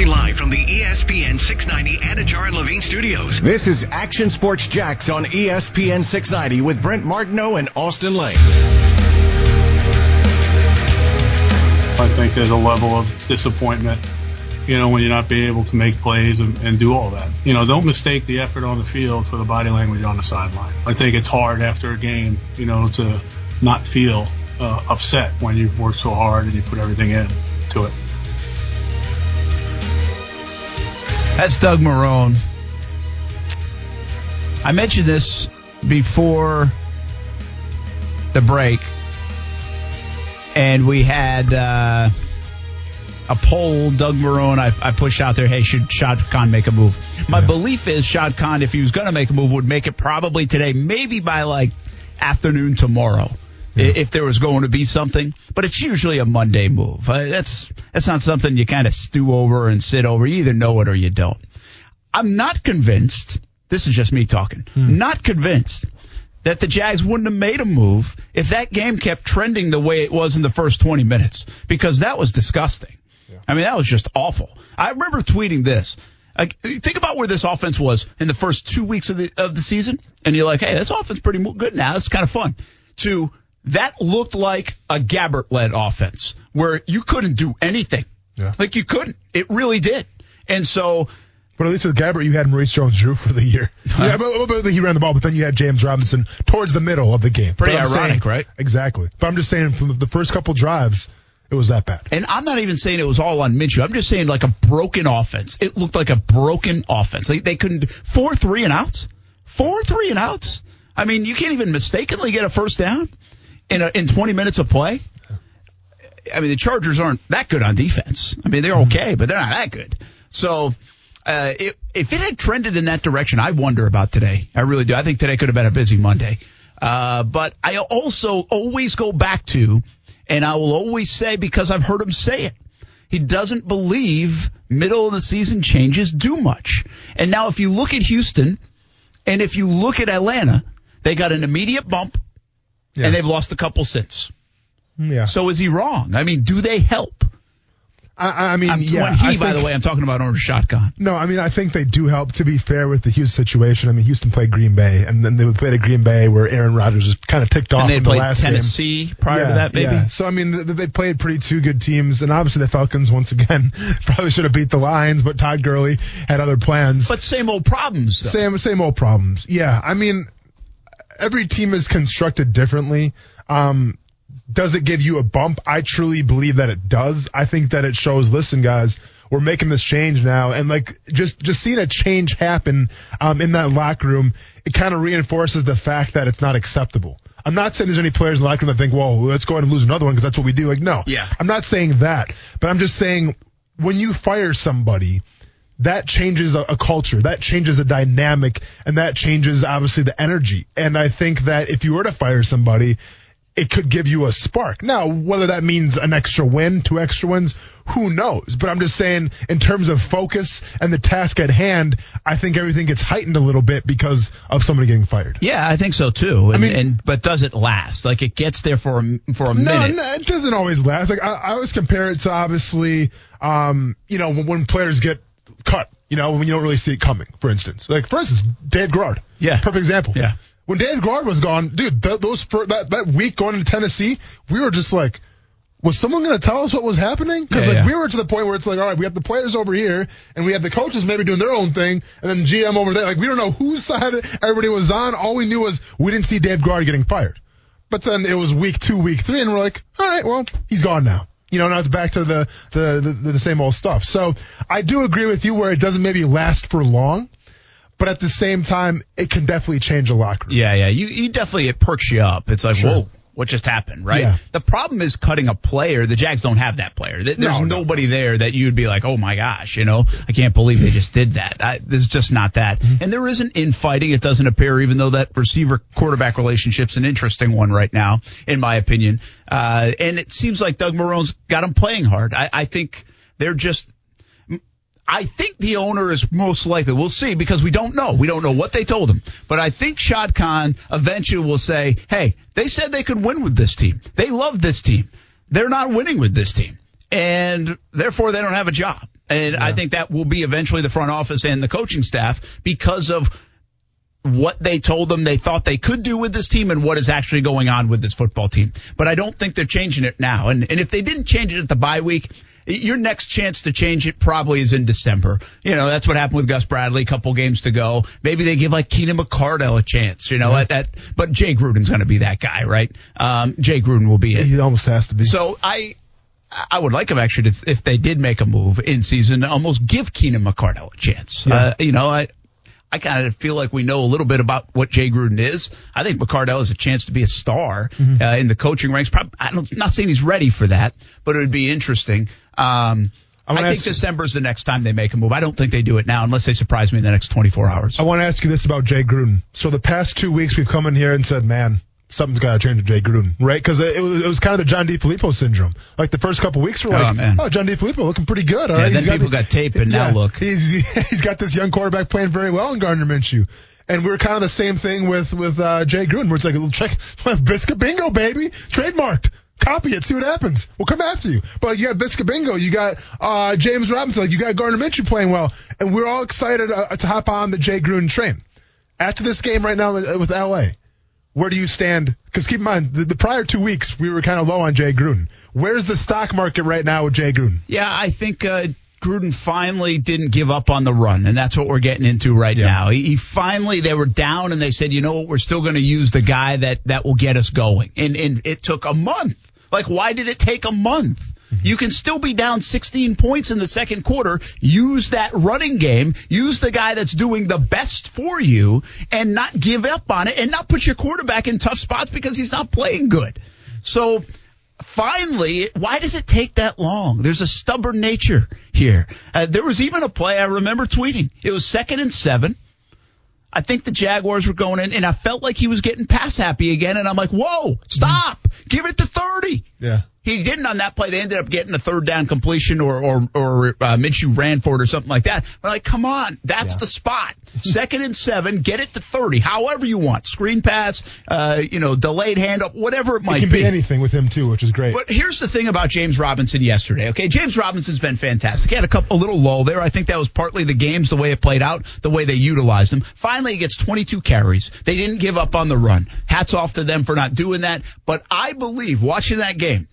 Broadcasting live from the ESPN 690 Anidjar and Levine studios. This is Action Sports Jax on ESPN 690 with Brent Martineau and Austin Lane. I think there's a level of disappointment, you know, when you're not being able to make plays and, and do all that. You know, don't mistake the effort on the field for the body language on the sideline. I think it's hard after a game, you know, to not feel uh, upset when you've worked so hard and you put everything in to it. That's Doug Marrone. I mentioned this before the break, and we had uh, a poll. Doug Marrone, I, I pushed out there, hey, should Shad Khan make a move? My Yeah. belief is Shad Khan, if he was going to make a move, would make it probably today, maybe by like afternoon tomorrow. I If there was going to be something, but it's usually a Monday move. Uh, that's that's not something you kind of stew over and sit over. You either know it or you don't. I'm not convinced. This is just me talking. Not convinced that the Jags wouldn't have made a move if that game kept trending the way it was in the first 20 minutes because that was disgusting. I mean, that was just awful. I remember tweeting this. Like, think about where this offense was in the first two weeks of the of the season, and you're like, "Hey, this offense pretty good now. It's kind of fun." To that looked like a Gabbert led offense where you couldn't do anything. Yeah. Like you couldn't. It really did. And so But at least with Gabbert, you had Maurice Jones-Drew for the year. Yeah, but, but he ran the ball, but then you had James Robinson towards the middle of the game. Pretty ironic, saying- right? Exactly. But I'm just saying, from the first couple drives, it was that bad. And I'm not even saying it was all on Minshew. I'm just saying like a broken offense. It looked like a broken offense. Like they couldn't four three and outs, four three and outs. I mean, you can't even mistakenly get a first down in a, in 20 minutes of play. I mean, the Chargers aren't that good on defense. I mean, they're okay, but they're not that good. So. Uh, it, if it had trended in that direction, I wonder about today. I really do. I think today could have been a busy Monday. Uh, but I also always go back to, and I will always say because I've heard him say it, he doesn't believe middle of the season changes do much. And now if you look at Houston and if you look at Atlanta, they got an immediate bump Yeah. and they've lost a couple since. Yeah. So is he wrong? I mean, do they help? I, I mean, I'm, yeah. when he, I by think- the way, I'm talking about owner Shad Khan. No, I mean, I think they do help. To be fair with the Houston situation, I mean, Houston played Green Bay, and then they played at Green Bay where Aaron Rodgers was kind of ticked off And they in the played last game. Tennessee prior to that, maybe. Yeah. So I mean, th- they played pretty two good teams, and obviously the Falcons once again probably should have beat the Lions, but Todd Gurley had other plans. But same old problems. Though. Same same old problems. Yeah, I mean, every team is constructed differently. Um, does it give you a bump? I truly believe that it does. I think that it shows. Listen, guys, we're making this change now, and like just just seeing a change happen um, in that locker room, it kind of reinforces the fact that it's not acceptable. I'm not saying there's any players in the locker room that think, well, let's go ahead and lose another one because that's what we do. Like, no, Yeah. I'm not saying that, but I'm just saying when you fire somebody, that changes a, a culture, that changes a dynamic, and that changes obviously the energy. And I think that if you were to fire somebody, it could give you a spark. Now, whether that means an extra win, two extra wins, who knows? But I'm just saying, in terms of focus and the task at hand, I think everything gets heightened a little bit because of somebody getting fired. Yeah, I think so too. And, mean- and but does it last? Like it gets there for a, for a No, minute. no, it doesn't always last. Like I, I always compare it to obviously, um, you know, when, when players get cut, you know, when you don't really see it coming. For instance, like for instance, Dave Garrard. Yeah. perfect example. Yeah. When Dave Garrard was gone, dude, th- those for that that week going into Tennessee, we were just like. Was someone going to tell us what was happening? Because Yeah, like yeah. we were to the point where it's like, all right, we have the players over here, and we have the coaches maybe doing their own thing, and then GM over there. Like we don't know whose side everybody was on. All we knew was we didn't see Dave Garrard getting fired. But then it was week two, week three, and we're like, all right, well, he's gone now. You know, now it's back to the the, the the same old stuff. So I do agree with you where it doesn't maybe last for long, but at the same time, it can definitely change a locker room. Yeah, yeah. You, you definitely it perks you up. It's like, Sure. whoa, what just happened, right? Yeah. The problem is cutting a player. The Jags don't have that player. There's No, no. nobody there that you'd be like, oh my gosh, you know, I can't believe they just did that. I, there's just not that. Mm-hmm. And there isn't infighting. It doesn't appear, even though that receiver quarterback relationship's an interesting one right now, in my opinion. Uh, and it seems like Doug Marrone's got him playing hard. I, I think they're just I think the owner is most likely. We'll see because we don't know. We don't know what they told him. But I think Shad Khan eventually will say, hey, they said they could win with this team. They love this team. They're not winning with this team. and therefore they don't have a job. And I think that will be eventually the front office and the coaching staff because of what they told them they thought they could do with this team and what is actually going on with this football team. But I don't think they're changing it now. And, and if they didn't change it at the bye week, your next chance to change it probably is in December. You know, that's what happened with Gus Bradley, a couple games to go. Maybe they give like Keenan McCardell a chance, you know, at that, but Jay Gruden's going to be that guy, right? Um, Jay Gruden will be it. He almost has to be. So I, I would like him actually to, if they did make a move in season, almost give Keenan McCardell a chance. Yeah. Uh, you know, I, I kind of feel like we know a little bit about what Jay Gruden is. I think McCardell has a chance to be a star Mm-hmm. uh, in the coaching ranks. Prob- I don't, not saying he's ready for that, but it would be interesting. Um, I I, think ask- December's the next time they make a move. I don't think they do it now unless they surprise me in the next 24 hours. I want to ask you this about Jay Gruden. So the past two weeks we've come in here and said, man, something's got to change with Jay Gruden, right? Because it, was, it was kind of the John DeFilippo syndrome. Like the first couple weeks were like, Oh, man. oh, John DeFilippo looking pretty good. All Yeah, right, then He's got people the- got tape, and now look. he's he's got this young quarterback playing very well in Gardner Minshew. And we're kind of the same thing with with uh, Jay Gruden, where it's like, well, check Biscuit Bingo, baby, trademarked. Copy it, see what happens. We'll come after you. But you got Biscuit Bingo, you got uh, James Robinson, like you got Gardner Minshew playing well, and we're all excited uh, to hop on the Jay Gruden train. After this game right now with with LA, where do you stand? Because keep in mind, the, the prior two weeks we were kind of low on Jay Gruden. Where's the stock market right now with Jay Gruden? Yeah, I think uh, Gruden finally didn't give up on the run, and that's what we're getting into right Yeah. now. He, he finally they were down, and they said, you know what, we're still going to use the guy that that will get us going, and and it took a month. Like, why did it take a month? You can still be down 16 points in the second quarter. Use that running game. Use the guy that's doing the best for you and not give up on it and not put your quarterback in tough spots because he's not playing good. So finally, why does it take that long? There's a stubborn nature here. Uh, there was even a play I remember tweeting. It was second and seven. I think the Jaguars were going in, and I felt like he was getting pass happy again. And I'm like, whoa, stop, give it to 30. Yeah. He didn't on that play. They ended up getting a third down completion, or or or uh, Minshew ran for it, or something like that. But like, come on, that's Yeah. the spot. Second and seven, get it to thirty, however you want. Screen pass, uh, you know, delayed handoff, whatever it might It can be anything with him too, which is great. but here's the thing about James Robinson yesterday. Okay, James Robinson's been fantastic. He had a couple, a little lull there. I think that was partly the games, the way it played out, the way they utilized him. Finally, he gets 22 carries. They didn't give up on the run. Hats off to them for not doing that. But I believe watching that game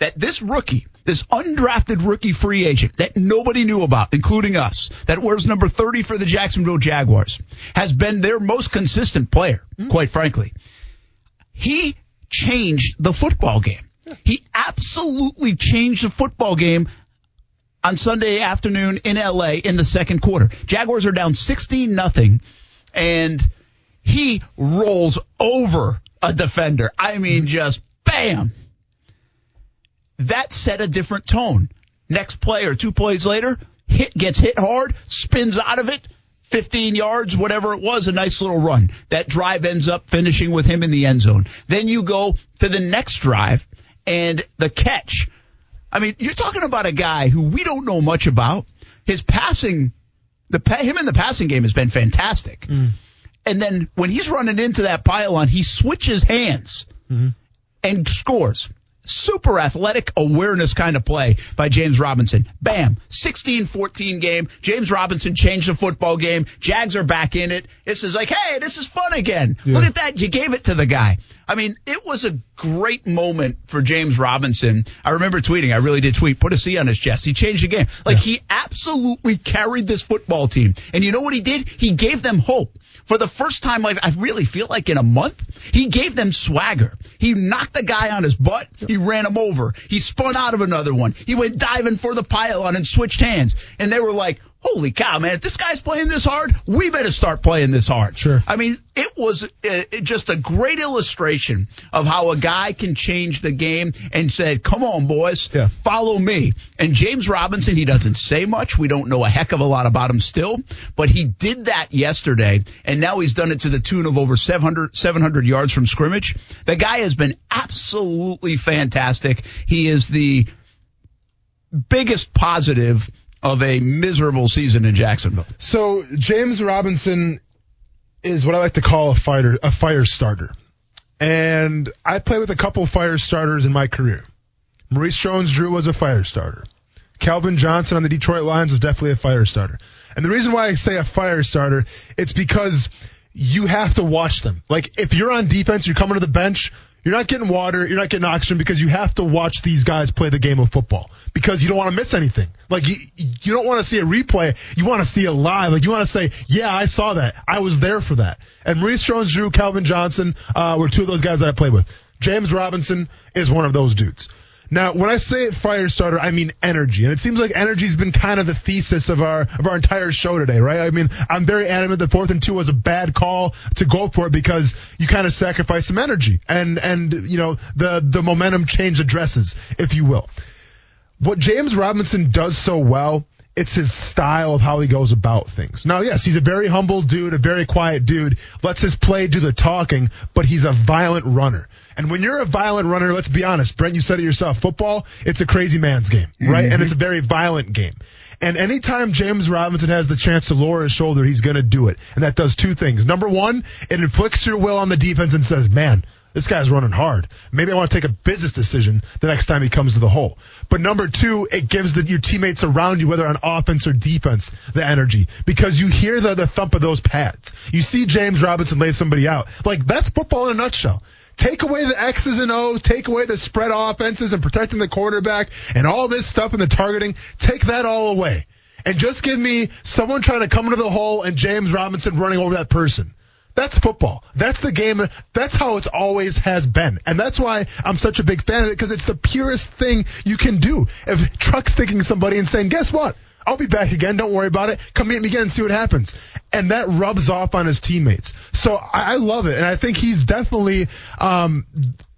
that this rookie, this undrafted rookie free agent that nobody knew about, including us, that wears number 30 for the Jacksonville Jaguars, has been their most consistent player, hmm. quite frankly he changed the football game. He absolutely changed the football game on Sunday afternoon in LA in the second quarter. Jaguars are down 16 nothing and he rolls over a defender. I mean hmm. just bam. That set a different tone. Next play or two plays later, hit gets hit hard, spins out of it, 15 yards, whatever it was, a nice little run. That drive ends up finishing with him in the end zone. Then you go to the next drive and the catch. I mean, you're talking about a guy who we don't know much about. His passing, the him in the passing game has been fantastic. Mm. And then when he's running into that pylon, he switches hands mm-hmm. and scores. Super athletic awareness kind of play by James Robinson. Bam. 16-14 game. James Robinson changed the football game. Jags are back in it. This is like, hey, this is fun again. Look at that. You gave it to the guy. I mean, it was a great moment for James Robinson. I remember tweeting. I really did tweet. Put a C on his chest. He changed the game. Like he absolutely carried this football team. And you know what he did? He gave them hope. For the first time, like I really feel like in a month, he gave them swagger. He knocked the guy on his butt. He ran him over. He spun out of another one. He went diving for the pylon and switched hands. And they were like, "Holy cow, man! If this guy's playing this hard, we better start playing this hard." Sure. I mean, it was uh, just a great illustration of how a guy can change the game and said, "Come on, boys, Yeah. follow me." And James Robinson, he doesn't say much. We don't know a heck of a lot about him still, but he did that yesterday, and now he's done it to the tune of over 700, 700 yards from scrimmage. The guy has been absolutely fantastic. He is the biggest positive of a miserable season in Jacksonville. So James Robinson is what I like to call a fighter, a fire starter. And I played with a couple fire starters in my career. Maurice Jones-Drew was a fire starter. Calvin Johnson on the Detroit Lions was definitely a fire starter. And the reason why I say a fire starter, it's because you have to watch them. Like if you're on defense, you're coming to the bench, you're not getting water, you're not getting oxygen because you have to watch these guys play the game of football because you don't want to miss anything. Like you, you don't want to see a replay, you want to see it live. Like you want to say, yeah, I saw that, I was there for that. And Maurice Jones-Drew, Calvin Johnson uh, were two of those guys that I played with. James Robinson is one of those dudes. Now, when I say fire starter, I mean energy, and it seems like energy's been kind of the thesis of our of our entire show today, right? I mean, I'm very adamant that fourth and two was a bad call to go for it because you kind of sacrifice some energy, and and you know the the momentum change addresses, if you will. What James Robinson does so well it's his style of how he goes about things. Now, yes, he's a very humble dude, a very quiet dude, lets his play do the talking, but he's a violent runner. And when you're a violent runner, let's be honest, Brent, you said it yourself, football, it's a crazy man's game, right? Mm-hmm. And it's a very violent game. And anytime James Robinson has the chance to lower his shoulder, he's going to do it. And that does two things. Number one, it inflicts your will on the defense and says, man, this guy's running hard. Maybe I want to take a business decision the next time he comes to the hole. But number two, it gives the, your teammates around you, whether on offense or defense, the energy because you hear the, the thump of those pads. You see James Robinson lay somebody out. Like that's football in a nutshell. Take away the X's and O's, take away the spread offenses and protecting the quarterback and all this stuff and the targeting. Take that all away. And just give me someone trying to come into the hole and James Robinson running over that person. That's football. That's the game. That's how it's always has been. And that's why I'm such a big fan of it because it's the purest thing you can do. If truck sticking somebody and saying, guess what? I'll be back again. Don't worry about it. Come meet me again and see what happens. And that rubs off on his teammates. So I, I love it. And I think he's definitely, um,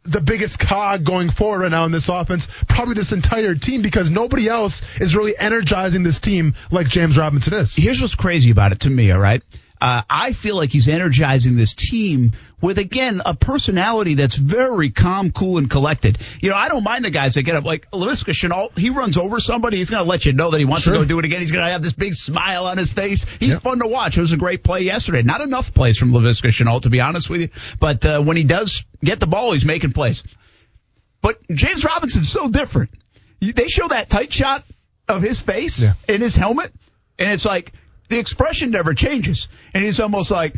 the biggest cog going forward right now in this offense, probably this entire team, because nobody else is really energizing this team like James Robinson is. Here's what's crazy about it to me, all right? Uh, I feel like he's energizing this team with again a personality that's very calm, cool, and collected. You know, I don't mind the guys that get up like Laviska Shenault. He runs over somebody, he's going to let you know that he wants sure. to go do it again. He's going to have this big smile on his face. He's yep. fun to watch. It was a great play yesterday. Not enough plays from Laviska Shenault, to be honest with you, but uh, when he does get the ball, he's making plays. But James Robinson's so different. They show that tight shot of his face yeah. in his helmet, and it's like the expression never changes. And he's almost like,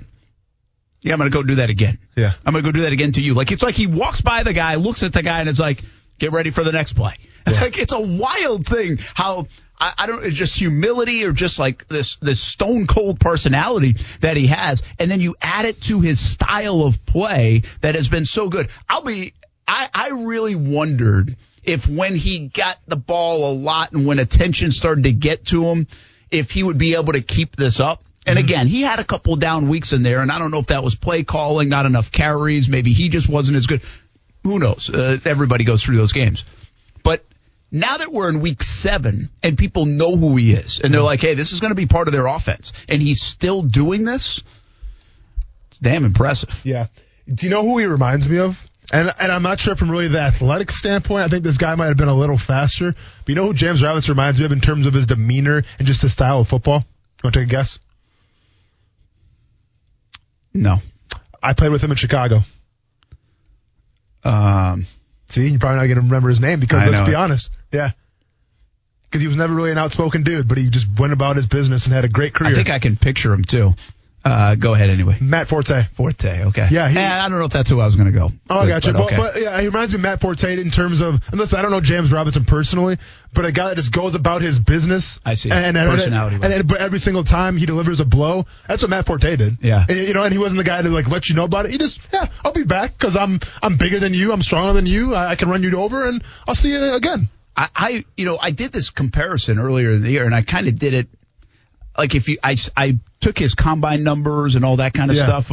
yeah, I'm going to go do that again. Yeah. I'm going to go do that again to you. Like, it's like he walks by the guy, looks at the guy, and is like, get ready for the next play. Yeah. like, it's a wild thing how, I, I don't, it's just humility or just like this, this stone cold personality that he has. And then you add it to his style of play that has been so good. I'll be, I, I really wondered if when he got the ball a lot and when attention started to get to him, if he would be able to keep this up. And mm-hmm. again, he had a couple down weeks in there, and I don't know if that was play calling, not enough carries, maybe he just wasn't as good. Who knows? Uh, everybody goes through those games. But now that we're in week seven and people know who he is, and they're mm-hmm. like, hey, this is going to be part of their offense, and he's still doing this, it's damn impressive. Yeah. Do you know who he reminds me of? And and I'm not sure from really the athletic standpoint. I think this guy might have been a little faster. But you know who James Robinson reminds me of in terms of his demeanor and just his style of football? You want to take a guess? No. I played with him in Chicago. Um. See, you're probably not going to remember his name because I let's be it. honest. Yeah. Because he was never really an outspoken dude, but he just went about his business and had a great career. I think I can picture him too. Uh, go ahead anyway. Matt Forte. Forte, okay. Yeah, he, I don't know if that's who I was going to go. Oh, I got you. But, okay. but, yeah, he reminds me of Matt Forte in terms of, unless I don't know James Robinson personally, but a guy that just goes about his business. I see. And, and personality. And, and, but every single time he delivers a blow, that's what Matt Forte did. Yeah. And, you know, and he wasn't the guy to like let you know about it. He just, yeah, I'll be back because I'm I'm bigger than you, I'm stronger than you, I, I can run you over, and I'll see you again. I, I, you know, I did this comparison earlier in the year, and I kind of did it like if you, I, I took his combine numbers and all that kind of yeah. stuff,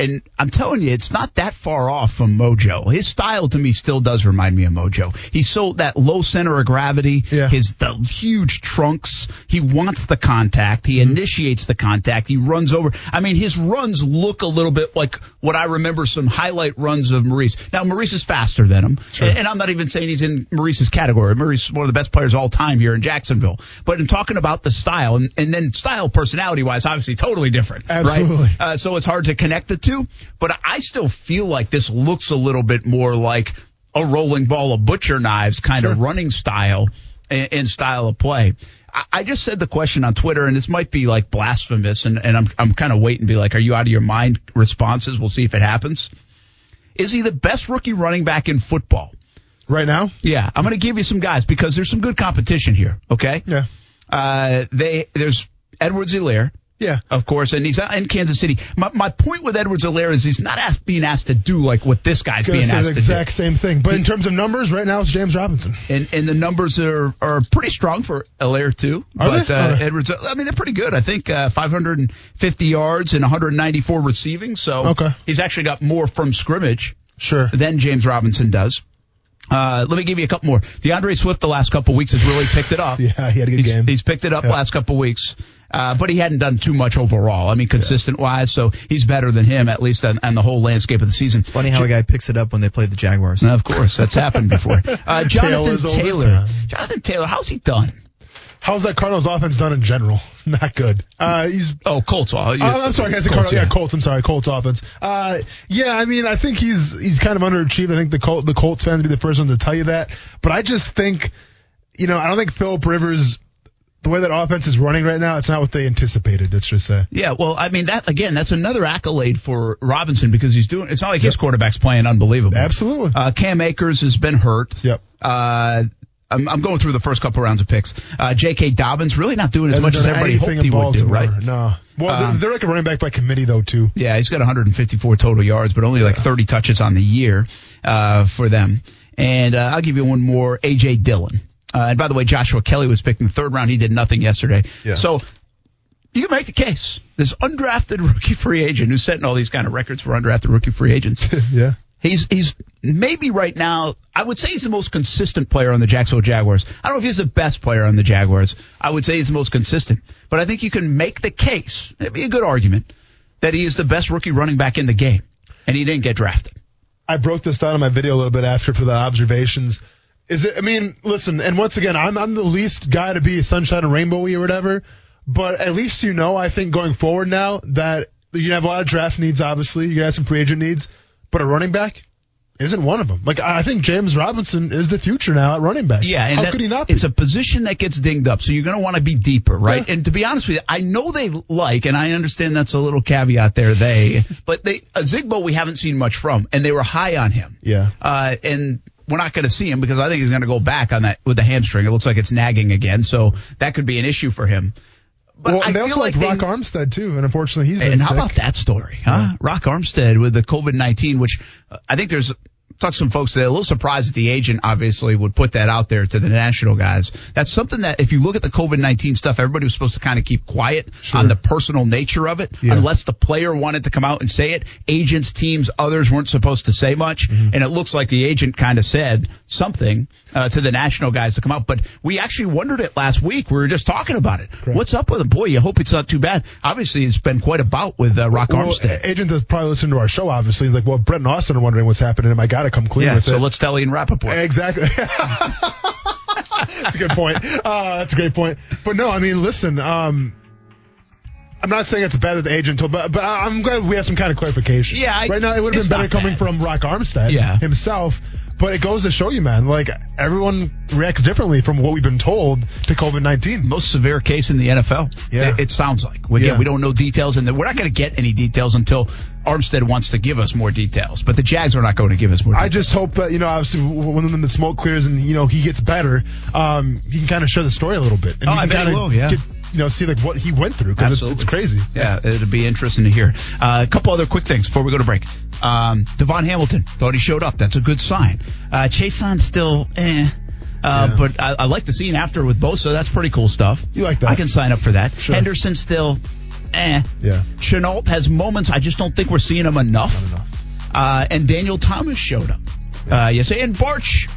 and I'm telling you, it's not that far off from Mojo. His style to me still does remind me of Mojo. He's so that low center of gravity, yeah. his the huge trunks. He wants the contact. He mm-hmm. initiates the contact. He runs over. I mean, his runs look a little bit like what I remember some highlight runs of Maurice. Now Maurice is faster than him, sure. and, and, I'm not even saying he's in Maurice's category. Maurice is one of the best players all time here in Jacksonville. But in talking about the style and, and then style personality wise, obviously totally different. Absolutely. Right? Uh, so it's hard to connect the two. But I still feel like this looks a little bit more like a rolling ball of butcher knives kind of running style and, and style of play. I, just said the question on Twitter, and this might be like blasphemous, and, and I'm I'm kind of waiting to be like, are you out of your mind? Responses. We'll see if it happens. Is he the best rookie running back in football? Right now? Yeah, I'm going to give you some guys because there's some good competition here. Okay. Yeah. Uh, they there's Edwards Helaire, Yeah. of course, and he's in Kansas City. My, my point with Edwards Helaire is he's not asked, being asked to do like what this guy's being asked the to exact same thing. But in terms of numbers, right now it's James Robinson. And, and the numbers are, are pretty strong for Helaire too. Are but they? Uh. Edwards, I mean, they're pretty good. I think uh, 550 yards and 194 receiving. So Okay. he's actually got more from scrimmage Sure. than James Robinson does. Uh, let me give you a couple more. D'Andre Swift the last couple weeks has really picked it up. Yeah, he had a good he's, game. He's picked it up Yeah. last couple weeks, uh, but he hadn't done too much overall. I mean, consistent wise, so he's better than him at least on, on the whole landscape of the season. Funny how a guy picks it up when they play the Jaguars. Now, of course, that's happened before. Uh, Jonathan Taylor's Taylor. Jonathan Taylor, how's he done? How's that Cardinals offense done in general? Not good. Uh, he's Oh, Colts. Oh, you- Uh, I'm sorry, I said Colts, Cardinals. Yeah. Colts. I'm sorry, Colts offense. Uh, yeah, I mean, I think he's he's kind of underachieved. I think the Colt, the Colts fans would be the first one to tell you that. But I just think, you know, I don't think Philip Rivers, the way that offense is running right now, it's not what they anticipated. Let's just say. Yeah, well, I mean that again. That's another accolade for Robinson because he's doing. It's not like his quarterback's playing unbelievable. Absolutely. Uh, Cam Akers has been hurt. Yep. Uh, I'm, I'm going through the first couple rounds of picks. Uh, J.K. Dobbins really not doing as Hasn't much as everybody hoped he would do, right? No. Well, Um, they're, they're like a running back by committee though too. Yeah, he's got 154 total yards, but only like 30 touches on the year uh, for them. And uh, I'll give you one more. A.J. Dillon. Uh, and by the way, Joshua Kelley was picked in the third round. He did nothing yesterday. Yeah. So you can make the case. This undrafted rookie free agent who's setting all these kind of records for undrafted rookie free agents. yeah. He's he's maybe right now. I would say he's the most consistent player on the Jacksonville Jaguars. I don't know if he's the best player on the Jaguars. I would say he's the most consistent, but I think you can make the case. It'd be a good argument that he is the best rookie running back in the game, and he didn't get drafted. I broke this down in my video a little bit after for the observations. Is it? I mean, listen, and once again, I'm I'm the least guy to be sunshine and rainbowy or whatever, but at least you know, I think going forward now that gonna have a lot of draft needs. Obviously, you're gonna have some free agent needs, but a running back isn't one of them. Like I think James Robinson is the future now at running back. Yeah, and how that- could he not? Be? It's a position that gets dinged up, so you're going to want to be deeper, right? Yeah. And to be honest with you, I know they like, and I understand that's a little caveat there. They, but they Ozigbo we haven't seen much from, and they were high on him. Yeah. Uh, and we're not going to see him because I think he's going to go back on that with the hamstring. It looks like it's nagging again, so that could be an issue for him. But well, I and they feel also like like they- Rock Armstead too, and unfortunately he's been and how sick. about that story, huh? Rock Armstead with the COVID 19, which uh, I think there's, talked to some folks are a little surprised that the agent obviously would put that out there to the national guys. That's something that if you look at the COVID 19 stuff, everybody was supposed to kind of keep quiet Sure. on the personal nature of it, Yeah. unless the player wanted to come out and say it. Agents, teams, others weren't supposed to say much. Mm-hmm. And it looks like the agent kind of said something uh, to the national guys to come out. But we actually wondered it last week. We were just talking about it. What's up with him? Boy, you hope it's not too bad. Obviously, it's been quite a bout with uh, Rock Well, Armstead. agent that's probably listening to our show, obviously, he's like, well, Brett and Austin are wondering what's happening, and I got to come clean Yeah, with so it. let's tell Ian Rapoport. Exactly. that's a good point. Uh, that's a great point. But no, I mean, listen, um, I'm not saying it's bad that the agent told, but, but I'm glad we have some kind of clarification. Yeah, I- right now it would have been better coming bad. from Rock Armstead Yeah. himself. But it goes to show you, man, like everyone reacts differently from what we've been told to COVID 19. Most severe case in the NFL. Yeah. It, it sounds like. We, again, Yeah. we don't know details, and we're not going to get any details until Armstead wants to give us more details. But the Jags are not going to give us more details. I just hope that you know, obviously, when the smoke clears and you know he gets better, um, he can kind of show the story a little bit, and Oh, I bet he will, yeah. get, you know, see like what he went through because it's, it's crazy. Yeah, it'll be interesting to hear. Uh, a couple other quick things before we go to break. Um, Davon Hamilton thought he showed up. That's a good sign. Uh, Chaisson's still eh. Uh, Yeah. But I, I like the scene after with Bosa. That's pretty cool stuff. You like that? I can sign up for that. Sure. Henderson still, eh. Yeah. Shenault has moments. I just don't think we're seeing him enough. Not enough. Uh, and Daniel Thomas showed up. Uh, yes, and Bartch.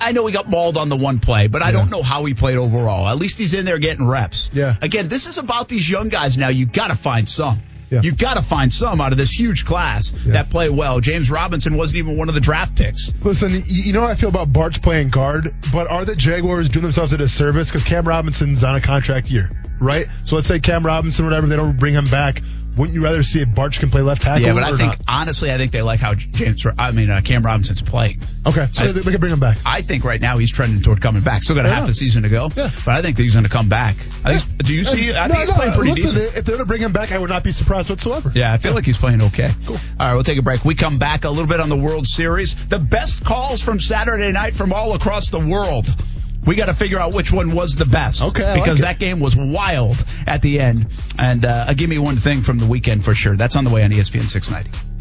I know he got mauled on the one play, but I don't know how he played overall. At least he's in there getting reps. Yeah. Again, this is about these young guys now. You got to find some. Yeah. You got to find some out of this huge class Yeah. that play well. James Robinson wasn't even one of the draft picks. Listen, you, you know how I feel about Bart's playing guard, but are the Jaguars doing themselves a disservice because Cam Robinson's on a contract year, right? So let's say Cam Robinson, whatever, they don't bring him back. Wouldn't you rather see if Bartch can play left tackle? Yeah, but I think not? honestly, I think they like how James. I mean, uh, Cam Robinson's playing. okay, so I- they, can bring him back. I think right now he's trending toward coming back. Still got a half the season to go. Yeah. But I think that he's going to come back. I think, do you see? I think he's playing pretty listen, decent. If they're going to bring him back, I would not be surprised whatsoever. Yeah, I feel like he's playing okay. Cool. All right, we'll take a break. We come back a little bit on the World Series. The best calls from Saturday night from all across the world. We got to figure out which one was the best. Okay, I like because it. that game was wild at the end. And uh, give me one thing from the weekend for sure. That's on the way on ESPN 690.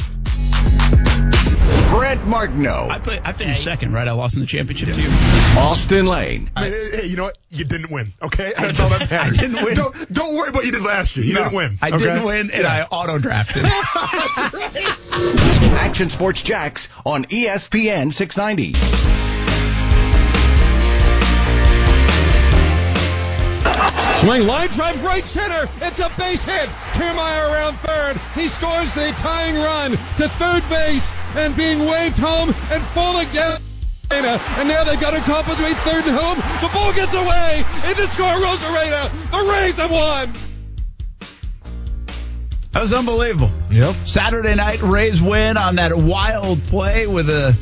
Brent Martineau. I, play, I finished second, right? I lost in the championship to you. Austin Lane. I hey, you know what? You didn't win. Okay, that's all that matters. I didn't win. Don't, don't worry what you did last year. You didn't win. I okay? didn't win, and I auto drafted. Action Sports Jax on ESPN 690. Swing line drive right center. It's a base hit. Kiermaier around third. He scores the tying run to third base and being waved home and falling down. And now they've got a call between third and home. The ball gets away. Into score Arozarena. The Rays have won. That was unbelievable. Yep. Saturday night Rays win on that wild play with a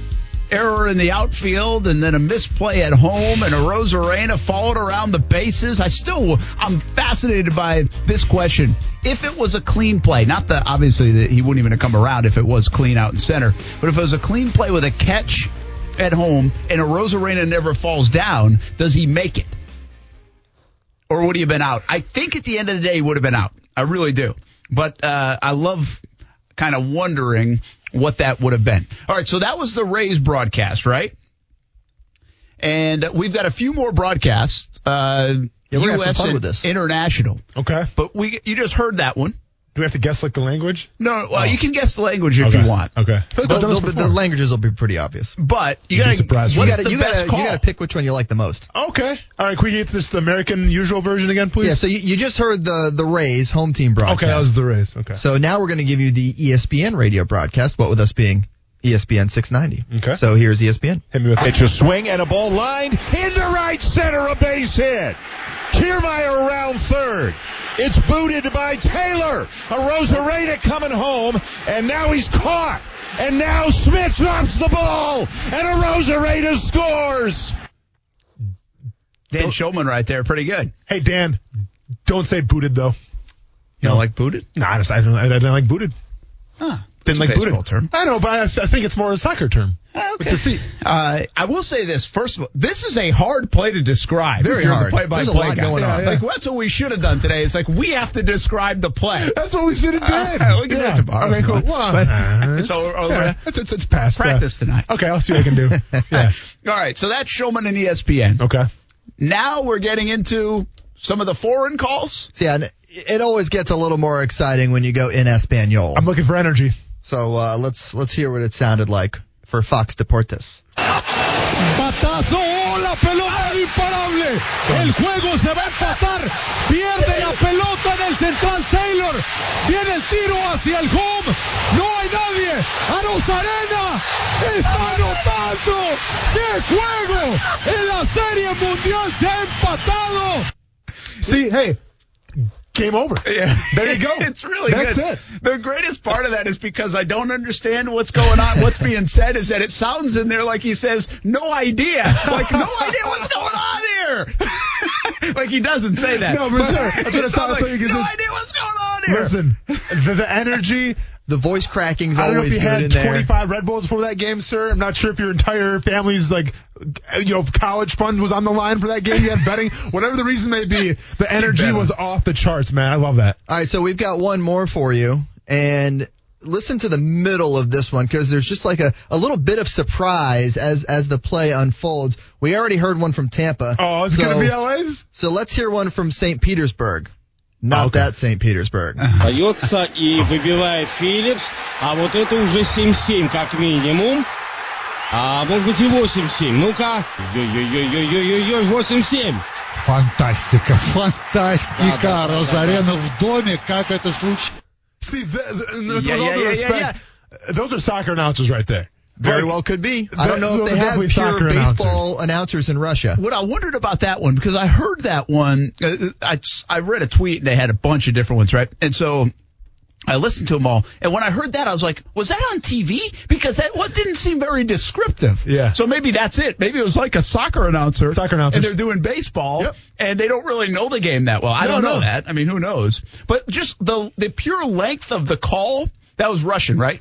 error in the outfield and then a misplay at home and Arozarena followed around the bases. I still I'm fascinated by this question. If it was a clean play, not the obviously that he wouldn't even have come around if it was clean out in center, but if it was a clean play with a catch at home and Arozarena never falls down, does he make it? or would he have been out? I think at the end of the day he would have been out. I really do. But uh, I love kind of wondering what that would have been. All right, so that was the Rays broadcast, right? And we've got a few more broadcasts. Uh, Yeah, we're gonna have some US fun with this. International. Okay. But we you just heard that one. Do we have to guess like the language? No, well, oh. you can guess the language if Oh. Okay. you want. Okay. I feel like The, I've the- the languages will be pretty obvious. But you You'd got to surprised. what's you gotta, the you best gotta, call? you gotta pick which one you like the most. Okay. All right. Can we get this the American usual version again, please? Yeah, so you, you just heard the the Rays home team broadcast. okay, that was the race. Okay. So now we're going to give you the ESPN radio broadcast. What with us being ESPN 690. Okay. So here's ESPN. Hit me with It's a swing and a ball lined into right center, a base hit. Kiermaier around third. It's booted by Taylor. Arozarena coming home, and now he's caught. And now Smith drops the ball, and Arozarena scores. Dan Shulman right there, pretty good. Hey Dan, don't say booted though. You don't like booted? No, I, just, I don't. I didn't like booted. Huh. Didn't like It's a baseball booted. term. I know, but I, I think it's more a soccer term. Ah, With your feet. Uh, I will say this first of all. This is a hard play to describe. Very if you're the hard. Play-by-play There's a lot guy. going on. Like that's what we should have done today. It's like we have to describe the play. That's what we should have done. Uh, we can do it tomorrow. Okay, cool. Well, But nah, it's over- over. yeah, it's, it's, it's past. yeah. Practice tonight. Okay, I'll see what I can do. yeah. All right, so that's Shulman and ESPN. Okay. Now we're getting into some of the foreign calls. Yeah, it always gets a little more exciting when you go in Espanol. I'm looking for energy. So uh, let's let's hear what it sounded like for Fox Deportes. Batazo, ¡oh, la pelota imparable. El juego se va a empatar. Pierde la pelota en el central Taylor. Viene el tiro hacia el home. No hay nadie. Arozarena está anotando. ¡Qué juego! En la Serie Mundial se ha empatado. See, hey, game over. Yeah. There you go. it's really That's good. it. The greatest part of that is because I don't understand what's going on. What's being said is that it sounds in there like he says, no idea. Like, no idea what's going on here. like he doesn't say that. No, for sure. That's what it sounds like, like, No idea what's going on here. Listen, the, the energy. The voice cracking's I don't know if always you good had there. 25 Red Bulls before that game, sir. I'm not sure if your entire family's like, you know, college fund was on the line for that game. You had betting, whatever the reason may be. The energy bet was off the charts, man. I love that. All right, so we've got one more for you, and listen to the middle of this one because there's just like a, a little bit of surprise as as the play unfolds. We already heard one from Tampa. Oh, it's so, gonna be LA's. So let's hear one from St. Petersburg. Not Okay. that St. Petersburg. Остается и выбивает Филлипс, а вот это уже 7-7 как минимум. А может быть и 8-7. Ну-ка. Ой-ой-ой-ой-ой-ой, 8-7. Фантастика, фантастика. Да, да, да, Розарена в доме, как это случилось? See, the, the, with Yeah, all yeah, due yeah, respect, those are soccer announcers right there. Very well could be. I don't know if they have pure baseball announcers. in Russia. What I wondered about that one because I heard that one. Uh, I I read a tweet and they had a bunch of different ones, right? And so I listened to them all, and when I heard that, I was like, "Was that on TV?" Because that what didn't seem very descriptive. Yeah. So maybe that's it. Maybe it was like a soccer announcer. Soccer announcer. And they're doing baseball, Yep. and they don't really know the game that well. I No, don't know no. that. I mean, who knows? But just the the pure length of the call that was Russian, right?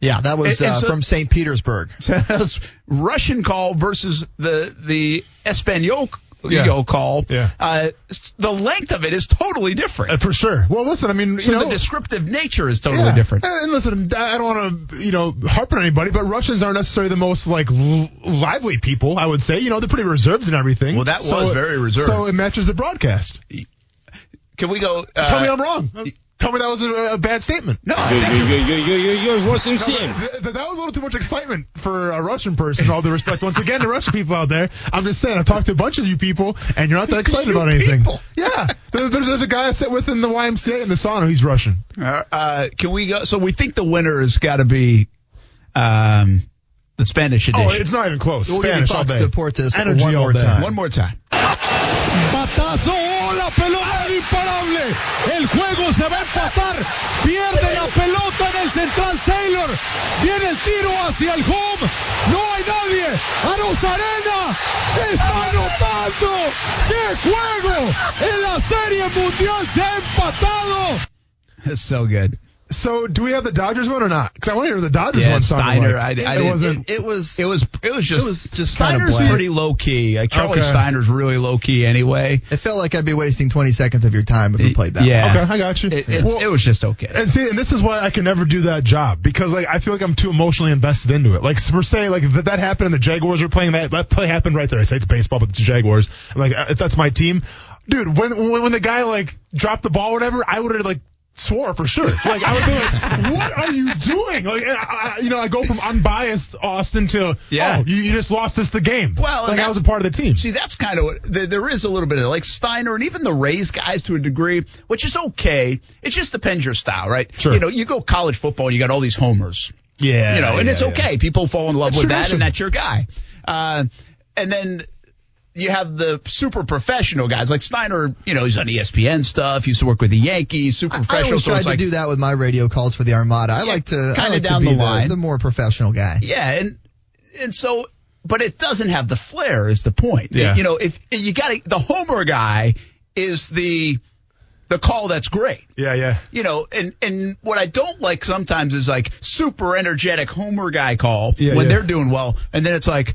Yeah, that was And- and uh, from St. Petersburg. says Russian call versus the the Espanol Yeah. call. Yeah. Uh, the length of it is totally different. Uh, for sure. Well, listen, I mean, so you know, the descriptive nature is totally yeah. different. And, and listen, I don't want to, you know, harp on anybody, but Russians aren't necessarily the most like l- lively people. I would say, you know, they're pretty reserved and everything. Well, that was very reserved. So it matches the broadcast. Can we go? Uh, Tell me I'm wrong. Tell me that was a, a bad statement. No, you, you, you, you, you, you, you Russian no, team. That, that, was a little too much excitement for a Russian person. All the respect, once again, to Russian people out there. I'm just saying, I've talked to a bunch of you people, and you're not that excited about anything. People. Yeah, there, there's, there's, a guy I sit with in the YMCA in the sauna. He's Russian. Uh, uh, can we go? So we think the winner has got to be. Um, the Spanish oh, edition. Oh, it's not even close. We'll Spanish all day. Deportes Energy one more all day. time. One more time. Batazo, ¡oh, la pelota era imparable. El juego se va a empatar. Pierde la pelota en el central Taylor. Viene el tiro hacia el home. No hay nadie. A Rosarena. Está anotando. ¡Qué juego! En la serie mundial se ha empatado. That's so good. So, do we have the Dodgers one or not? Because I want to hear the Dodgers Yeah, one. sounded Steiner. like. I, I it wasn't. It, it was. It was it was just It was just kinda pretty low key. Like Charlie Okay. Steiner's really low key anyway. It felt like I'd be wasting 20 seconds of your time if we played that. Yeah. Okay, I got you. It, it, Well- it was just okay. And see, and this is why I can never do that job because like I feel like I'm too emotionally invested into it. Like per se, like if that happened and the Jaguars were playing that that play happened right there. I say it's baseball, but it's the Jaguars. Like uh, if that's my team, dude. When when, when the guy like dropped the ball or whatever, I would have like swore for sure. Like I would be like, what are you doing? Like I, I, you know, I go from unbiased Austin to Yeah. oh, you, you just lost us the game. Well, like I was a part of the team. See, that's kind of what there, there is a little bit of like Steiner and even the Rays guys to a degree, which is okay. It just depends your style, right? Sure. You know, you go college football, and you got all these homers. Yeah, you know, and yeah, it's yeah. okay. People fall in love with that, and that's your guy. Uh, and then you have the super professional guys like Steiner. You know, he's on ESPN stuff. Used to work with the Yankees. Super professional. I professional. always so tried it's to like, do that with my radio calls for the Armada. I Yeah, like to kinda like down to be the line. the more professional guy. Yeah, and and so, but it doesn't have the flair. Is the point? Yeah. You know, if you got the homer guy is the the call that's great. Yeah, yeah. You know, and and what I don't like sometimes is like super energetic homer guy call Yeah, when yeah. they're doing well, and then it's like.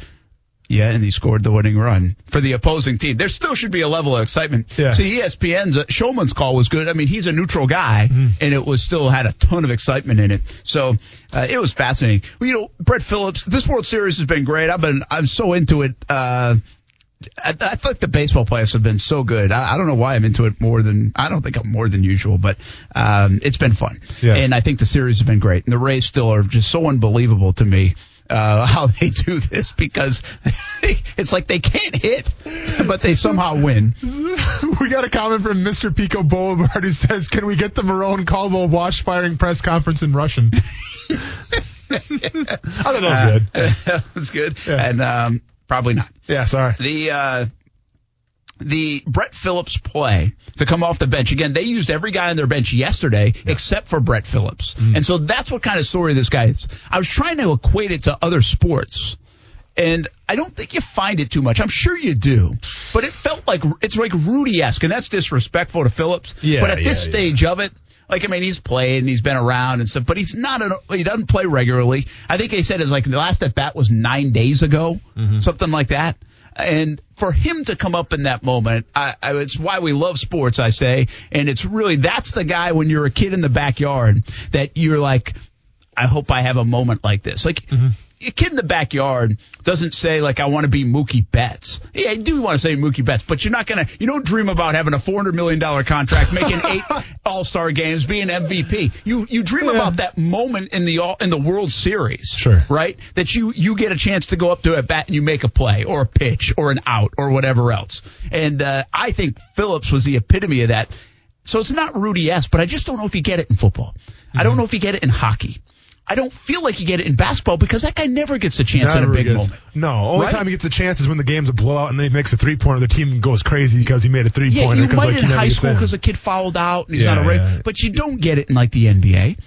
Yeah, and he scored the winning run for the opposing team. There still should be a level of excitement. Yeah. See, ESPN's uh, Shulman's call was good. I mean, he's a neutral guy, Mm-hmm. and it was still had a ton of excitement in it. So uh, it was fascinating. Well, you know, Brett Phillips. This World Series has been great. I've been I'm so into it. Uh, I, I feel like the baseball playoffs have been so good. I, I don't know why I'm into it more than I don't think I'm more than usual, but um, it's been fun. Yeah. And I think the series has been great. And the Rays still are just so unbelievable to me. Uh, how they do this because it's like they can't hit, but they somehow win. we got a comment from Mr. Pico Boulevard who says, "Can we get the Marrone Caldwell wash firing press conference in Russian?" I thought that was good. that was good. Yeah. And um, probably not. Yeah, sorry. The uh, the Brett Phillips play to come off the bench again. They used every guy on their bench yesterday except for Brett Phillips, mm. and so that's what kind of story this guy is. I was trying to equate it to other sports. And I don't think you find it too much. I'm sure you do, but it felt like it's like Rudy-esque, and that's disrespectful to Phillips. Yeah, but at this yeah, yeah. stage of it, like I mean, he's played and he's been around and stuff, but he's not. A, he doesn't play regularly. I think they said his like the last at bat was nine days ago, mm-hmm. something like that. And for him to come up in that moment, I, I, it's why we love sports. I say, and it's really that's the guy when you're a kid in the backyard that you're like, I hope I have a moment like this. Like mm-hmm. A kid in the backyard doesn't say like I want to be Mookie Betts. Yeah, I do want to say Mookie Betts, but you're not gonna. You don't dream about having a 400 million dollar contract, making eight All Star games, being MVP. You you dream about that moment in the all in the World Series, Sure. right? That you you get a chance to go up to a bat and you make a play or a pitch or an out or whatever else. And uh, I think Phillips was the epitome of that. So it's not Rudy S, but I just don't know if you get it in football. I don't know if you get it in hockey. I don't feel like you get it in basketball because that guy never gets a chance in a big gets- moment. No, only Right? time he gets a chance is when the game's a blowout and they makes a three pointer. The team goes crazy because he made a three pointer. Yeah, you might like, in high school because a kid fouled out and he's Yeah, not a rate, yeah. but you don't get it in like the NBA.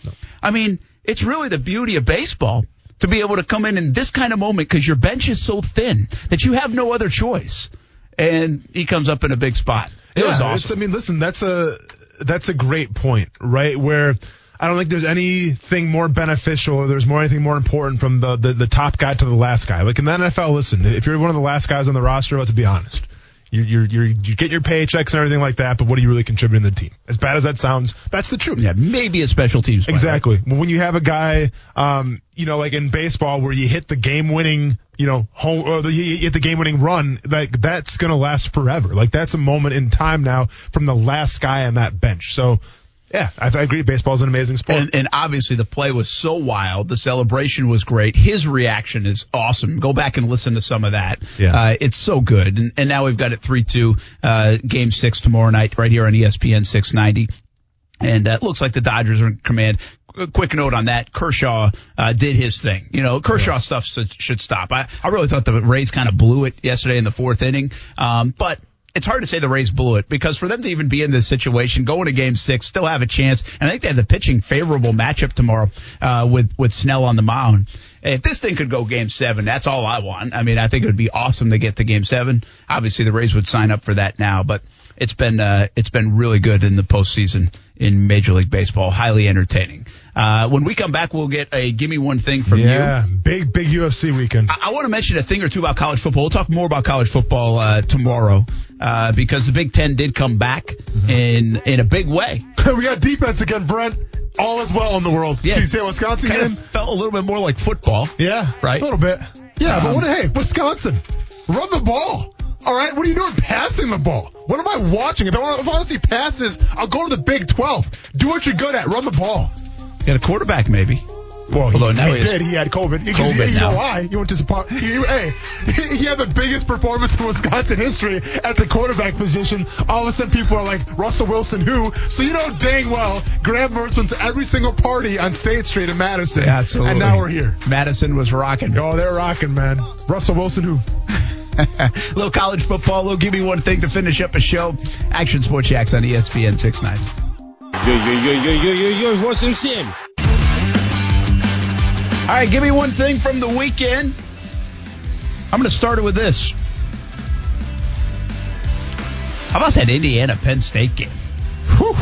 I mean, it's really the beauty of baseball to be able to come in in this kind of moment because your bench is so thin that you have no other choice. And he comes up in a big spot. It was Yeah, it's- awesome. I mean, listen, that's a that's a great point, right? Where I don't think there's anything more beneficial or there's more anything more important from the, the the top guy to the last guy. Like in the NFL, listen, if you're one of the last guys on the roster, let's be honest. You you're, you're, you get your paychecks and everything like that, but what are you really contributing to the team? As bad as that sounds, that's the truth. Yeah, maybe a special teams player. Exactly. When you have a guy, um, you know, like in baseball, where you hit the game-winning, you know, home, or the, you hit the game-winning run, like that's gonna last forever. Like that's a moment in time now from the last guy on that bench. So, yeah, I, I agree. Baseball's an amazing sport. And, and obviously the play was so wild. The celebration was great. His reaction is awesome. Go back and listen to some of that. Yeah. Uh, it's so good. And, and now we've got it 3-2, uh, game six tomorrow night right here on ESPN 690. And uh, it looks like the Dodgers are in command. A quick note on that. Kershaw uh, did his thing. You know, Kershaw stuff should, should stop. I, I really thought the Rays kind of blew it yesterday in the fourth inning. Um, but it's hard to say the Rays blew it because for them to even be in this situation, going to game six, still have a chance. And I think they have the pitching favorable matchup tomorrow uh, with, with Snell on the mound. If this thing could go game seven, that's all I want. I mean, I think it would be awesome to get to game seven. Obviously, the Rays would sign up for that now, but it's been uh, it's been really good in the postseason in Major League Baseball. Highly entertaining. Uh, when we come back, we'll get a give me one thing from you. yeah, big big UFC weekend. I, I want to mention a thing or two about college football. We'll talk more about college football uh, tomorrow uh, because the Big Ten did come back in in a big way. we got defense again, Brent. All is well in the world. Yeah. You that Wisconsin Kind of felt a little bit more like football. Yeah, Right? A little bit. Yeah, but Um, what? Hey, Wisconsin, run the ball. All right, what are you doing passing the ball? What am I watching? If I want, if I want to see passes, I'll go to the Big 12. Do what you're good at. Run the ball. Got a quarterback maybe. Well, Although he, now he, he did. He had COVID. COVID he, you now. know why? You went to Zapata. He, hey, he had the biggest performance in Wisconsin history at the quarterback position. All of a sudden, people are like, Russell Wilson, who? So you know dang well, Graham Mertz went to every single party on State Street in Madison. Yeah, absolutely. And now we're here. Madison was rocking. Oh, they're rocking, man. Russell Wilson, who? a little college football, a little give me one thing to finish up a show. Action Sports Jax on ESPN 6 9. Yo, yo, yo, yo, yo, yo, yo, what's in? All right, give me one thing from the weekend. I'm going to start it with this. How about that Indiana Penn State game? Whew.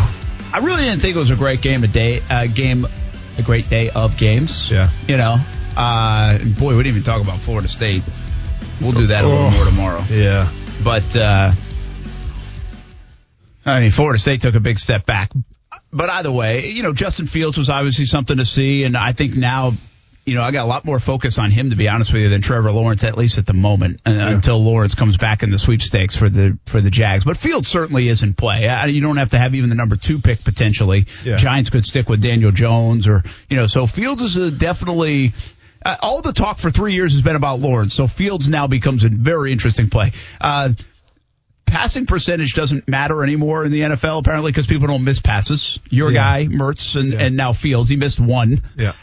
I really didn't think it was a great game a day, uh, game, a great day of games. Yeah. You know, uh, boy, we didn't even talk about Florida State. We'll do that a little Oh. more tomorrow. Yeah. But uh, I mean, Florida State took a big step back. But either way, you know, Justin Fields was obviously something to see, and I think now, you know, I got a lot more focus on him to be honest with you than Trevor Lawrence, at least at the moment, uh, until Lawrence comes back in the sweepstakes for the for the Jags. But Fields certainly is in play. You don't have to have even the number two pick potentially. Yeah. Giants could stick with Daniel Jones, or you know, so Fields is a definitely. Uh, all the talk for three years has been about Lawrence, so Fields now becomes a very interesting play. Uh, passing percentage doesn't matter anymore in the NFL apparently because people don't miss passes. Your Yeah. guy Mertz and, Yeah. and now Fields, he missed one. Yeah.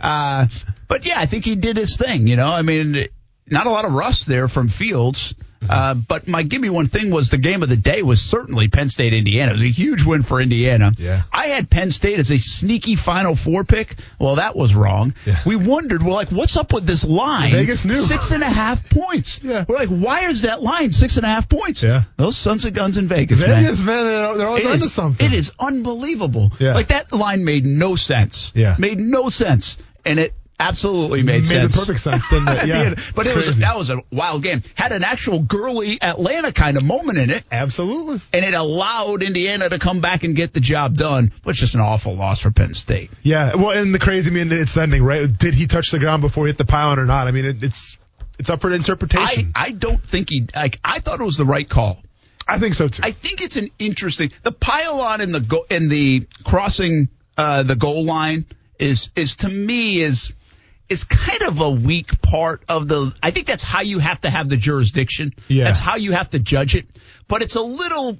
Uh, but yeah, I think he did his thing. You know, I mean, not a lot of rust there from Fields. Uh, but my give me one thing was the game of the day was certainly Penn State Indiana. It was a huge win for Indiana. Yeah. I had Penn State as a sneaky Final Four pick. Well, that was wrong. Yeah. We wondered, well, like, what's up with this line? Vegas knew. six and a half points. Yeah. We're like, why is that line six and a half points? Yeah. Those sons of guns in Vegas, man. Vegas, man, they're, they're always It onto is, something. it is unbelievable. Yeah. Like that line made no sense. Yeah. Made no sense. And it absolutely made, Made sense. the perfect sense, didn't it? Yeah. end. But It's it was crazy. that was a wild game. Had an actual Gurley Atlanta kind of moment in it. Absolutely. And it allowed Indiana to come back and get the job done, but it's just an awful loss for Penn State. Yeah, well, and the crazy, I mean, it's the ending, right? Did he touch the ground before he hit the pylon or not? I mean, it, it's it's up for interpretation. I don't think he like I thought it was the right call. I, think so too. I think it's an interesting the pylon in the go, in the crossing uh, the goal line is is to me is is kind of a weak part of the I think that's how you have to have the jurisdiction. Yeah. That's how you have to judge it. But it's a little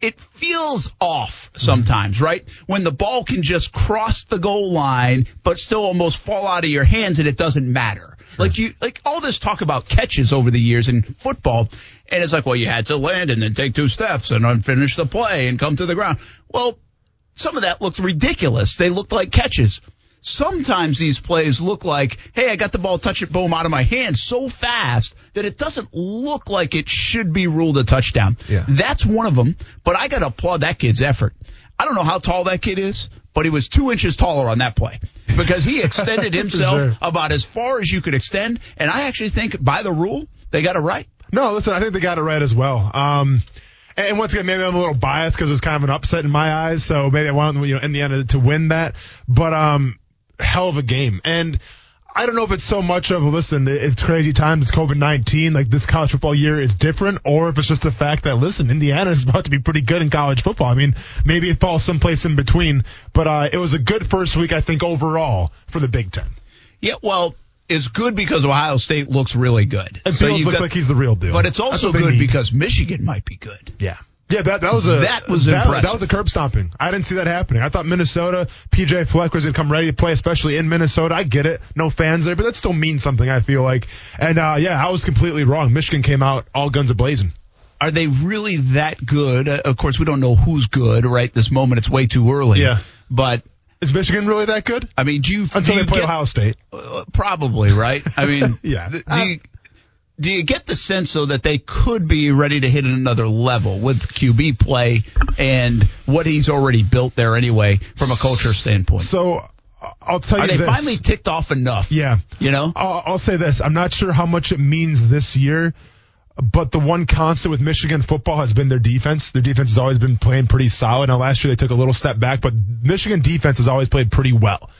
it feels off mm-hmm. sometimes, right? When the ball can just cross the goal line, but still almost fall out of your hands and it doesn't matter. Like you, like all this talk about catches over the years in football, and it's like, well, you had to land and then take two steps and then finish the play and come to the ground. Well, some of that looked ridiculous. They looked like catches. Sometimes these plays look like, hey, I got the ball, touch it, boom, out of my hand so fast that it doesn't look like it should be ruled a touchdown. Yeah. That's one of them, but I got to applaud that kid's effort. I don't know how tall that kid is, but he was two inches taller on that play because he extended himself sure. about as far as you could extend. And I actually think by the rule, they got it right. No, listen, I think they got it right as well. Um, and once again, maybe I'm a little biased because it was kind of an upset in my eyes. So maybe I want you know in the end to win that. But um, hell of a game. And I don't know if it's so much of listen, it's crazy times, it's COVID nineteen, like this college football year is different, or if it's just the fact that listen, Indiana is about to be pretty good in college football. I mean, maybe it falls someplace in between, but uh, it was a good first week, I think, overall for the Big Ten. Yeah, well, it's good because Ohio State looks really good. And So Fields looks got- like he's the real deal. But it's also good because Michigan might be good. Yeah. Yeah, that, that was a That was that, impressive. that was a curb stomping. I didn't see that happening. I thought Minnesota, PJ Fleck was gonna come ready to play, especially in Minnesota. I get it, no fans there, but that still means something. I feel like, and uh, yeah, I was completely wrong. Michigan came out all guns a blazing. Are they really that good? Uh, of course, we don't know who's good right this moment. It's way too early. Yeah. But Is Michigan really that good? I mean, do you Until do they play get- Ohio State. Uh, probably right. I mean, Yeah. Do you, do you get the sense though that they could be ready to hit another level with QB play and what he's already built there anyway from a culture standpoint? So I'll tell Are you they this. finally ticked off enough? Yeah. You know? I'll, I'll say this. I'm not sure how much it means this year, but the one constant with Michigan football has been their defense. Their defense has always been playing pretty solid. Now last year they took a little step back, but Michigan defense has always played pretty well.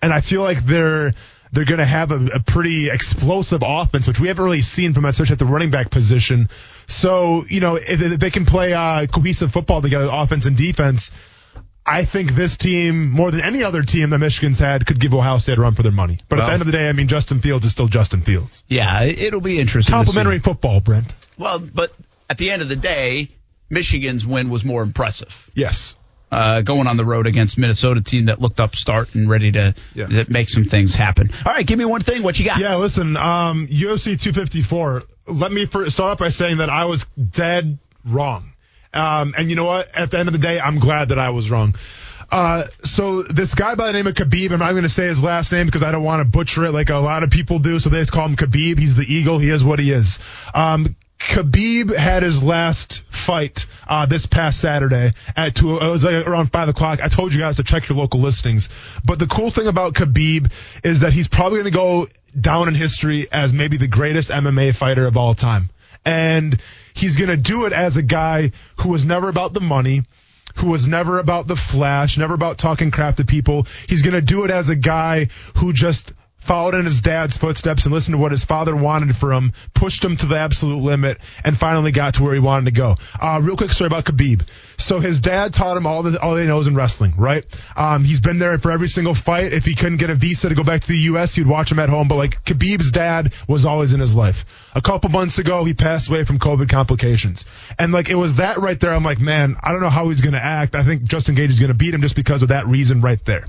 And I feel like they're they're going to have a, a pretty explosive offense, which we haven't really seen from especially at the running back position. So you know if if they can play uh, cohesive football together, offense and defense. I think this team, more than any other team that Michigan's had, could give Ohio State a run for their money. But at the end of the day, I mean, Justin Fields is still Justin Fields. Yeah, it- it'll be interesting. Complimentary football, Brent. Well, but at the end of the day, Michigan's win was more impressive. Yes. Uh, going on the road against Minnesota team that looked upstart and ready to Yeah. that make some things happen. All right, give me one thing. What you got? Yeah, listen, um, UFC 254. Let me first start off by saying that I was dead wrong. Um, and you know what? At the end of the day, I'm glad that I was wrong. Uh, so this guy by the name of Khabib, I'm not going to say his last name because I don't want to butcher it like a lot of people do. So they just call him Khabib. He's the eagle. He is what he is. Um, Khabib had his last fight uh, this past Saturday at two. It was like around five o'clock. I told you guys to check your local listings. But the cool thing about Khabib is that he's probably going to go down in history as maybe the greatest MMA fighter of all time, and he's going to do it as a guy who was never about the money who was never about the flash, never about talking crap to people. He's to do it as a guy who just followed in his dad's footsteps and listened to what his father wanted for him, pushed him to the absolute limit, and finally got to where he wanted to go. Uh, real quick story about Khabib. So his dad taught him all the all he knows in wrestling, right? Um, he's been there for every single fight. If he couldn't get a visa to go back to the U.S., he'd watch him at home. But like Khabib's dad was always in his life. A couple months ago, he passed away from COVID complications, and like it was that right there. I'm like, man, I don't know how he's going to act. I think Justin Gaethje is going to beat him just because of that reason right there.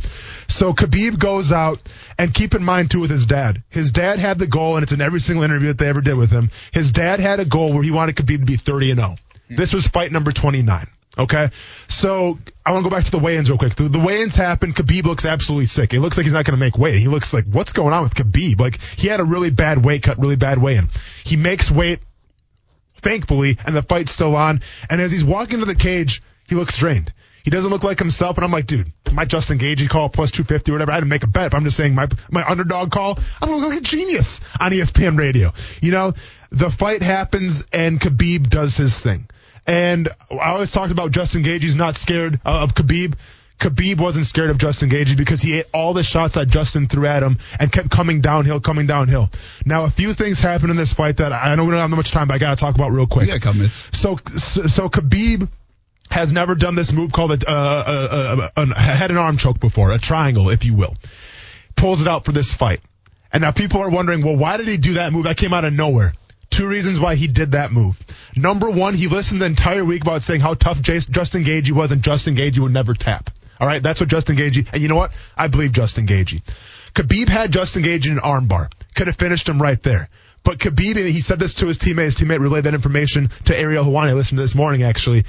So Khabib goes out, and keep in mind too with his dad. His dad had the goal, and it's in every single interview that they ever did with him. His dad had a goal where he wanted Khabib to be 30 and 0. This was fight number 29. Okay, so I want to go back to the weigh-ins real quick. The, the weigh-ins happened. Khabib looks absolutely sick. It looks like he's not going to make weight. He looks like what's going on with Khabib? Like he had a really bad weight cut, really bad weigh-in. He makes weight, thankfully, and the fight's still on. And as he's walking to the cage, he looks drained. He doesn't look like himself, and I'm like, dude, my Justin Gaethje call plus 250 or whatever. I didn't make a bet, but I'm just saying my my underdog call. I'm gonna look like a genius on ESPN Radio. You know, the fight happens, and Khabib does his thing. And I always talked about Justin Gaethje. He's not scared uh, of Khabib. Khabib wasn't scared of Justin Gaethje because he ate all the shots that Justin threw at him and kept coming downhill, coming downhill. Now, a few things happened in this fight that I know we don't have much time, but I got to talk about real quick. Yeah, come So, so, so Khabib has never done this move called a, uh, uh, uh, a head and arm choke before, a triangle, if you will. Pulls it out for this fight. And now people are wondering, well, why did he do that move? That came out of nowhere. Two reasons why he did that move. Number one, he listened the entire week about saying how tough Justin Gaethje was and Justin Gaethje would never tap. All right, that's what Justin Gaethje, and you know what? I believe Justin Gaethje. Khabib had Justin Gaethje in an armbar. Could have finished him right there. But Khabib, he said this to his teammate. His teammate relayed that information to Ariel Helwani. I listened to this morning, actually.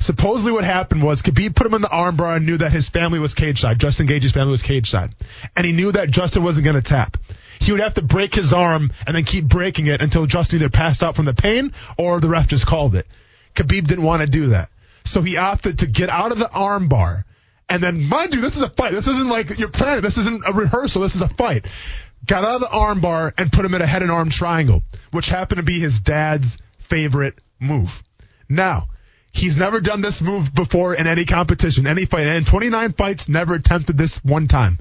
Supposedly what happened was Khabib put him in the armbar and knew that his family was cage side. Justin Gaethje's family was cage side. And he knew that Justin wasn't going to tap. He would have to break his arm and then keep breaking it until Justin either passed out from the pain or the ref just called it. Khabib didn't want to do that. So he opted to get out of the armbar. And then, mind you, this is a fight. This isn't like you're planning. This isn't a rehearsal. This is a fight. Got out of the armbar and put him in a head and arm triangle, which happened to be his dad's favorite move. Now, He's never done this move before in any competition, any fight. And in 29 fights, never attempted this one time.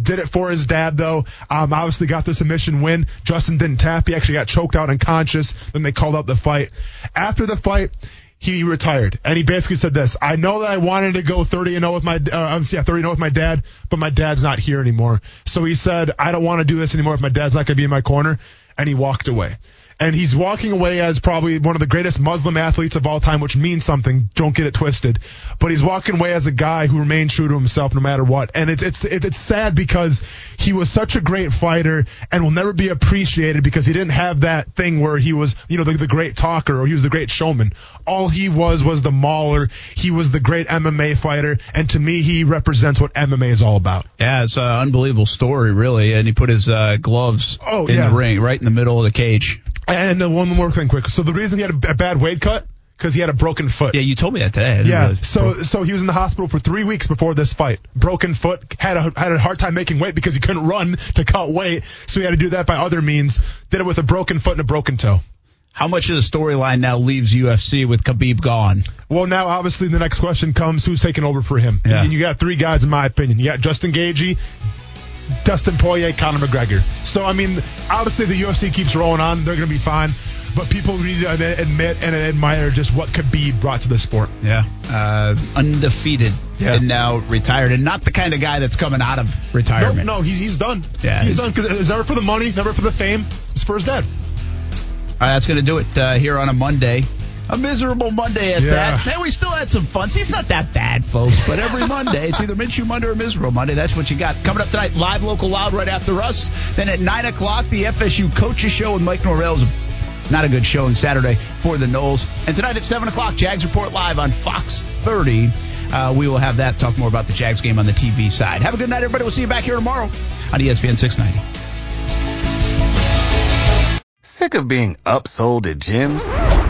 Did it for his dad though. Um, obviously got the submission win. Justin didn't tap. He actually got choked out unconscious. Then they called out the fight. After the fight, he retired and he basically said this: "I know that I wanted to go 30 and 0 with my, uh, yeah, 30 and 0 with my dad, but my dad's not here anymore. So he said, I don't want to do this anymore if my dad's not going to be in my corner, and he walked away and he's walking away as probably one of the greatest Muslim athletes of all time, which means something. Don't get it twisted. But he's walking away as a guy who remained true to himself no matter what. And it's it's it's sad because he was such a great fighter and will never be appreciated because he didn't have that thing where he was, you know, the, the great talker or he was the great showman. All he was was the mauler. He was the great MMA fighter, and to me, he represents what MMA is all about. Yeah, it's an unbelievable story, really. And he put his uh, gloves Oh, in yeah. the ring, right in the middle of the cage. And uh, one more thing, quick. So the reason he had a, a bad weight cut because he had a broken foot. Yeah, you told me that today. Yeah. So so he was in the hospital for three weeks before this fight. Broken foot. Had a had a hard time making weight because he couldn't run to cut weight. So he had to do that by other means. Did it with a broken foot and a broken toe. How much of the storyline now leaves UFC with Khabib gone? Well, now obviously the next question comes: Who's taking over for him? Yeah. And you got three guys, in my opinion. You got Justin Gaethje, Dustin Poirier, Conor McGregor. So I mean, obviously the UFC keeps rolling on; they're going to be fine. But people need to admit and admire just what could be brought to the sport. Yeah, uh, undefeated Yeah. and now retired, and not the kind of guy that's coming out of retirement. no, no he's he's done. Yeah, he's he's- done because it was never for the money, never for the fame. It's his dad. All right, that's going to do it uh, here on a Monday. A miserable Monday at Yeah. that. Man, we still had some fun. See, it's not that bad, folks, but every Monday, it's either Minshew Monday or Miserable Monday. That's what you got. Coming up tonight, live, local, loud right after us. Then at 9 o'clock, the FSU Coaches Show with Mike Norvell's not a good showing Saturday for the Noles. And tonight at 7 o'clock, Jags Report Live on Fox 30. Uh, we will have that, talk more about the Jags game on the TV side. Have a good night, everybody. We'll see you back here tomorrow on ESPN 690. Sick of being upsold at gyms?